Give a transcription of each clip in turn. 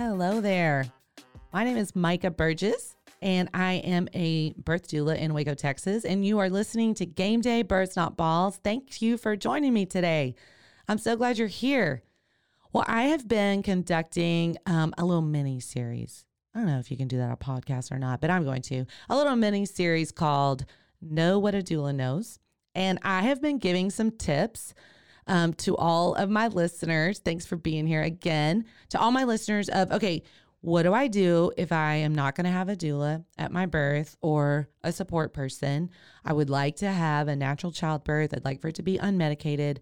Hello there. My name is Micah Burgess, and I am a birth doula in Waco, Texas. And you are listening to Game Day Births Not Balls. Thank you for joining me today. I'm so glad you're here. Well, I have been conducting um, a little mini series. I don't know if you can do that on a podcast or not, but I'm going to. A little mini series called Know What a Doula Knows. And I have been giving some tips um, to all of my listeners. Thanks for being here again. To all my listeners of, okay, what do I do if I am not going to have a doula at my birth or a support person? I would like to have a natural childbirth. I'd like for it to be unmedicated.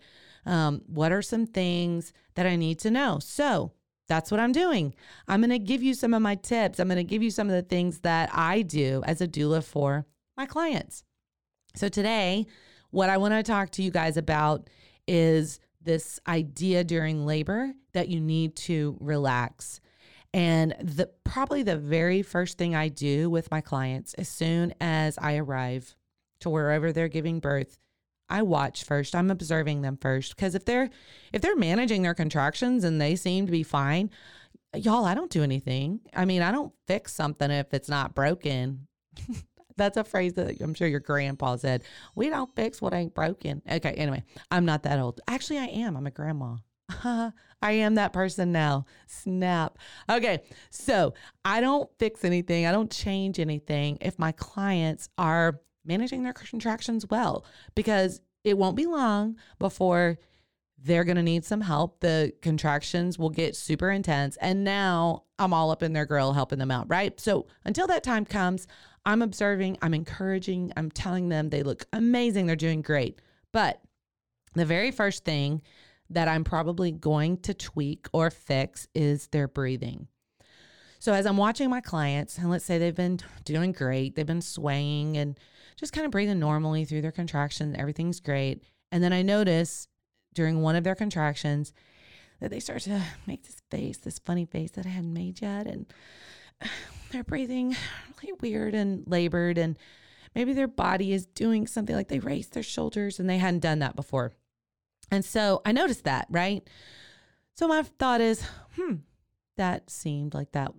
Um, what are some things that I need to know? So that's what I'm doing. I'm going to give you some of my tips. I'm going to give you some of the things that I do as a doula for my clients. So today, what I want to talk to you guys about is this idea during labor that you need to relax. And the probably the very first thing I do with my clients as soon as I arrive to wherever they're giving birth, I watch first. I'm observing them first because if they're if they're managing their contractions and they seem to be fine, y'all, I don't do anything. I mean, I don't fix something if it's not broken. That's a phrase that I'm sure your grandpa said. We don't fix what ain't broken. Okay, anyway, I'm not that old. Actually, I am. I'm a grandma. I am that person now. Snap. Okay, so I don't fix anything, I don't change anything if my clients are managing their contractions well, because it won't be long before they're going to need some help. The contractions will get super intense. And now I'm all up in their grill helping them out, right? So until that time comes, I'm observing, I'm encouraging, I'm telling them they look amazing, they're doing great. But the very first thing that I'm probably going to tweak or fix is their breathing. So as I'm watching my clients, and let's say they've been doing great, they've been swaying and just kind of breathing normally through their contractions, everything's great. And then I notice during one of their contractions that they start to make this face, this funny face that I hadn't made yet. And they're breathing really weird and labored and maybe their body is doing something like they raise their shoulders and they hadn't done that before. And so I noticed that, right? So my thought is, hmm, that seemed like that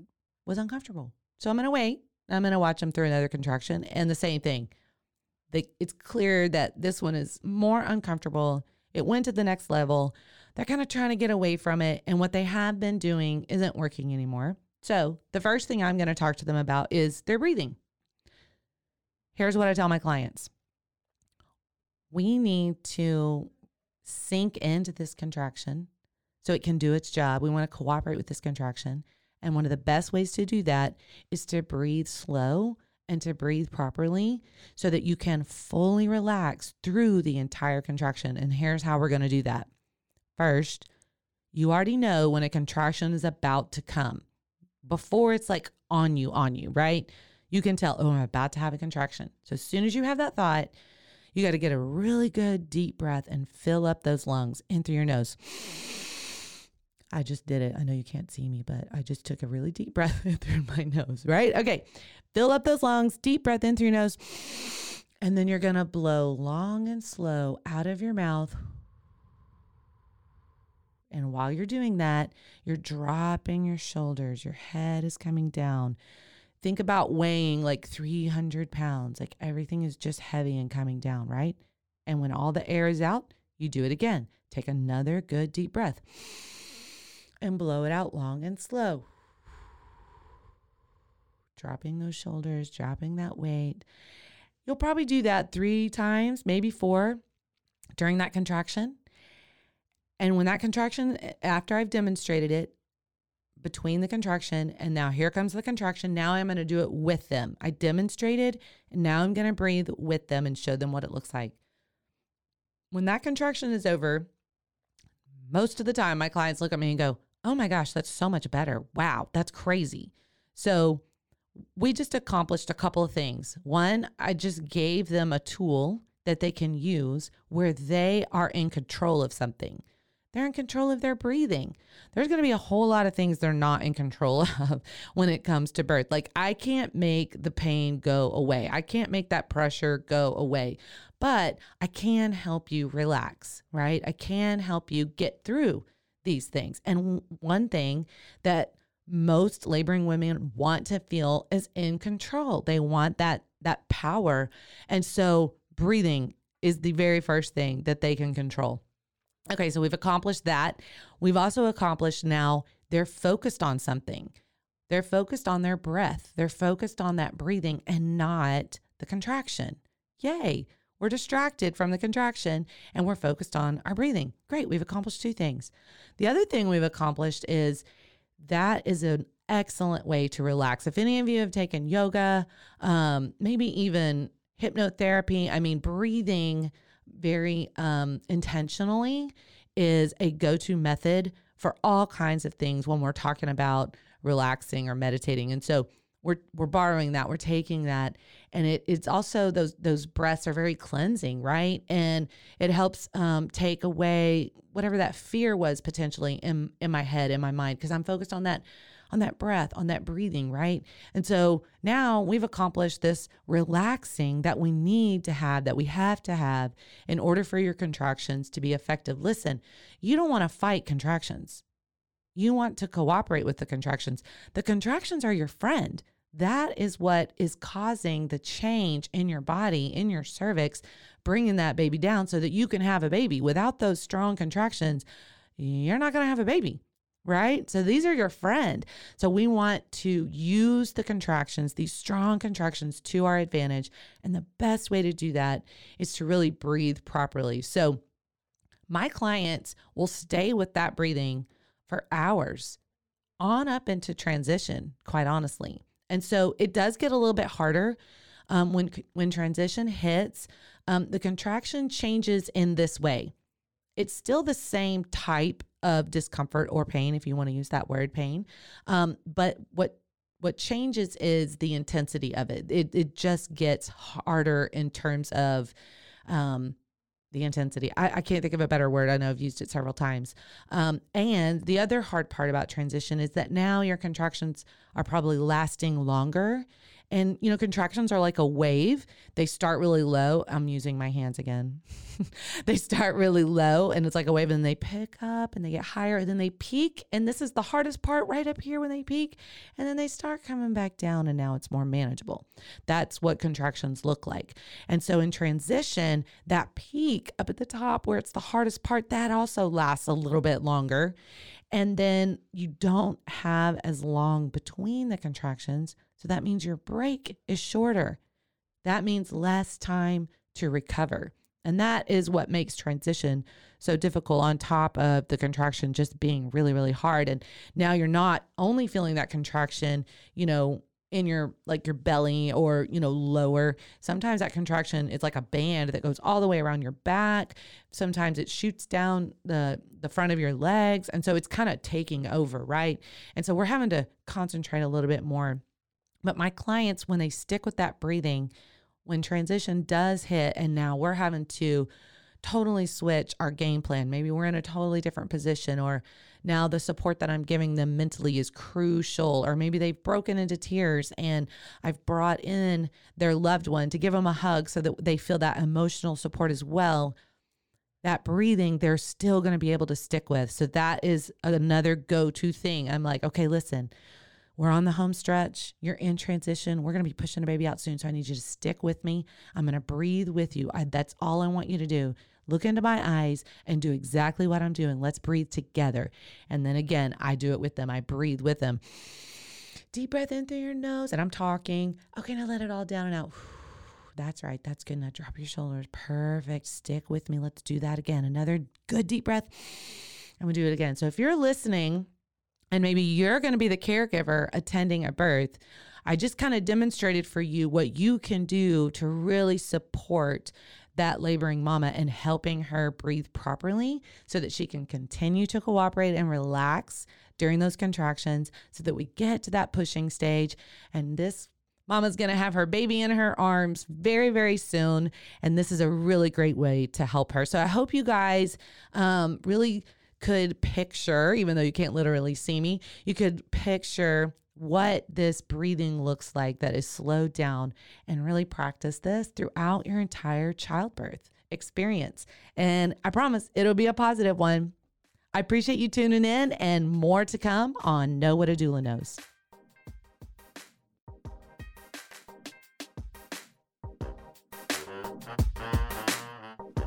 was uncomfortable. So I'm going to wait. I'm going to watch them through another contraction and the same thing. It's clear that this one is more uncomfortable. It went to the next level. They're kind of trying to get away from it. And what they have been doing isn't working anymore. So, the first thing I'm going to talk to them about is their breathing. Here's what I tell my clients we need to sink into this contraction so it can do its job. We want to cooperate with this contraction. And one of the best ways to do that is to breathe slow and to breathe properly so that you can fully relax through the entire contraction. And here's how we're going to do that. First, you already know when a contraction is about to come before it's like on you, on you, right? You can tell, oh, I'm about to have a contraction. So as soon as you have that thought, you got to get a really good deep breath and fill up those lungs in through your nose. I just did it. I know you can't see me, but I just took a really deep breath in through my nose, right? Okay. Fill up those lungs, deep breath in through your nose. And then you're going to blow long and slow out of your mouth And while you're doing that, you're dropping your shoulders, your head is coming down. Think about weighing like 300 pounds, like everything is just heavy and coming down, right? And when all the air is out, you do it again. Take another good deep breath and blow it out long and slow. Dropping those shoulders, dropping that weight. You'll probably do that three times, maybe four during that contraction. And when that contraction, after I've demonstrated it, between the contraction and now here comes the contraction. Now I'm going to do it with them. I demonstrated and now I'm going to breathe with them and show them what it looks like. When that contraction is over, most of the time my clients look at me and go, Oh my gosh, that's so much better. Wow, that's crazy. So we just accomplished a couple of things. One, I just gave them a tool that they can use where they are in control of something. They're in control of their breathing. There's going to be a whole lot of things they're not in control of when it comes to birth. Like, I can't make the pain go away, I can't make that pressure go away, but I can help you relax, right? I can help you get through these things. And one thing that most laboring women want to feel is in control. They want that that power. And so breathing is the very first thing that they can control. Okay, so we've accomplished that. We've also accomplished now they're focused on something. They're focused on their breath. They're focused on that breathing and not the contraction. Yay. We're distracted from the contraction and we're focused on our breathing. Great. We've accomplished two things. The other thing we've accomplished is that is an excellent way to relax. If any of you have taken yoga, um, maybe even hypnotherapy, I mean, breathing very um, intentionally is a go to method for all kinds of things when we're talking about relaxing or meditating. And so we're we're borrowing that, we're taking that, and it it's also those those breaths are very cleansing, right? And it helps um, take away whatever that fear was potentially in in my head, in my mind, because I'm focused on that on that breath, on that breathing, right? And so now we've accomplished this relaxing that we need to have, that we have to have in order for your contractions to be effective. Listen, you don't want to fight contractions. You want to cooperate with the contractions. The contractions are your friend. That is what is causing the change in your body, in your cervix, bringing that baby down so that you can have a baby. Without those strong contractions, you're not going to have a baby right? So these are your friend. So we want to use the contractions, these strong contractions to our advantage. And the best way to do that is to really breathe properly. So my clients will stay with that breathing for hours on up into transition, quite honestly. And so it does get a little bit harder um, when when transition hits. Um, the contraction changes in this way. It's still the same type of discomfort or pain, if you want to use that word, pain. Um, but what what changes is the intensity of it. It it just gets harder in terms of um, the intensity. I, I can't think of a better word. I know I've used it several times. Um, and the other hard part about transition is that now your contractions are probably lasting longer and, you know, contractions are like a wave. They start really low. I'm using my hands again. they start really low and it's like a wave and they pick up and they get higher and then they peak. And this is the hardest part right up here when they peak. And then they start coming back down and now it's more manageable. That's what contractions look like. And so in transition, that peak up at the top where it's the hardest part, that also lasts a little bit longer. And then you don't have as long between the contractions. So that means your break is shorter. That means less time to recover. And that is what makes transition so difficult on top of the contraction just being really, really hard. And now you're not only feeling that contraction, you know, in your like your belly or you know lower sometimes that contraction it's like a band that goes all the way around your back. Sometimes it shoots down the the front of your legs. And so it's kind of taking over right? And so we're having to concentrate a little bit more. But my clients when they stick with that breathing when transition does hit and now we're having to totally switch our game plan. Maybe we're in a totally different position or now the support that I'm giving them mentally is crucial, or maybe they've broken into tears and I've brought in their loved one to give them a hug so that they feel that emotional support as well. that breathing they're still going to be able to stick with. So that is another go to thing. I'm like, okay, listen, we're on the home stretch. You're in transition. We're going to be pushing a baby out soon. So I need you to stick with me. I'm going to breathe with you. I, that's all I want you to do. Look into my eyes and do exactly what I'm doing. Let's breathe together. And then again, I do it with them. I breathe with them. Deep breath in through your nose. And I'm talking. Okay, now let it all down and out. That's right. That's good. Now drop your shoulders. Perfect. Stick with me. Let's do that again. Another good deep breath. And we do it again. So if you're listening and maybe you're going to be the caregiver attending a birth, I just kind of demonstrated for you what you can do to really support that laboring mama and helping her breathe properly so that she can continue to cooperate and relax during those contractions so that we get to that pushing stage and this Mama's to have her baby in her arms very, very soon. And this is a really great way to help her. So I hope you guys um, really could picture, even though you can't literally see me, you could picture what this breathing looks like that is slowed down and really practice this throughout your entire childbirth experience. And I promise it'll be a positive one. I appreciate you tuning in and more to come on Know What a Doula Knows.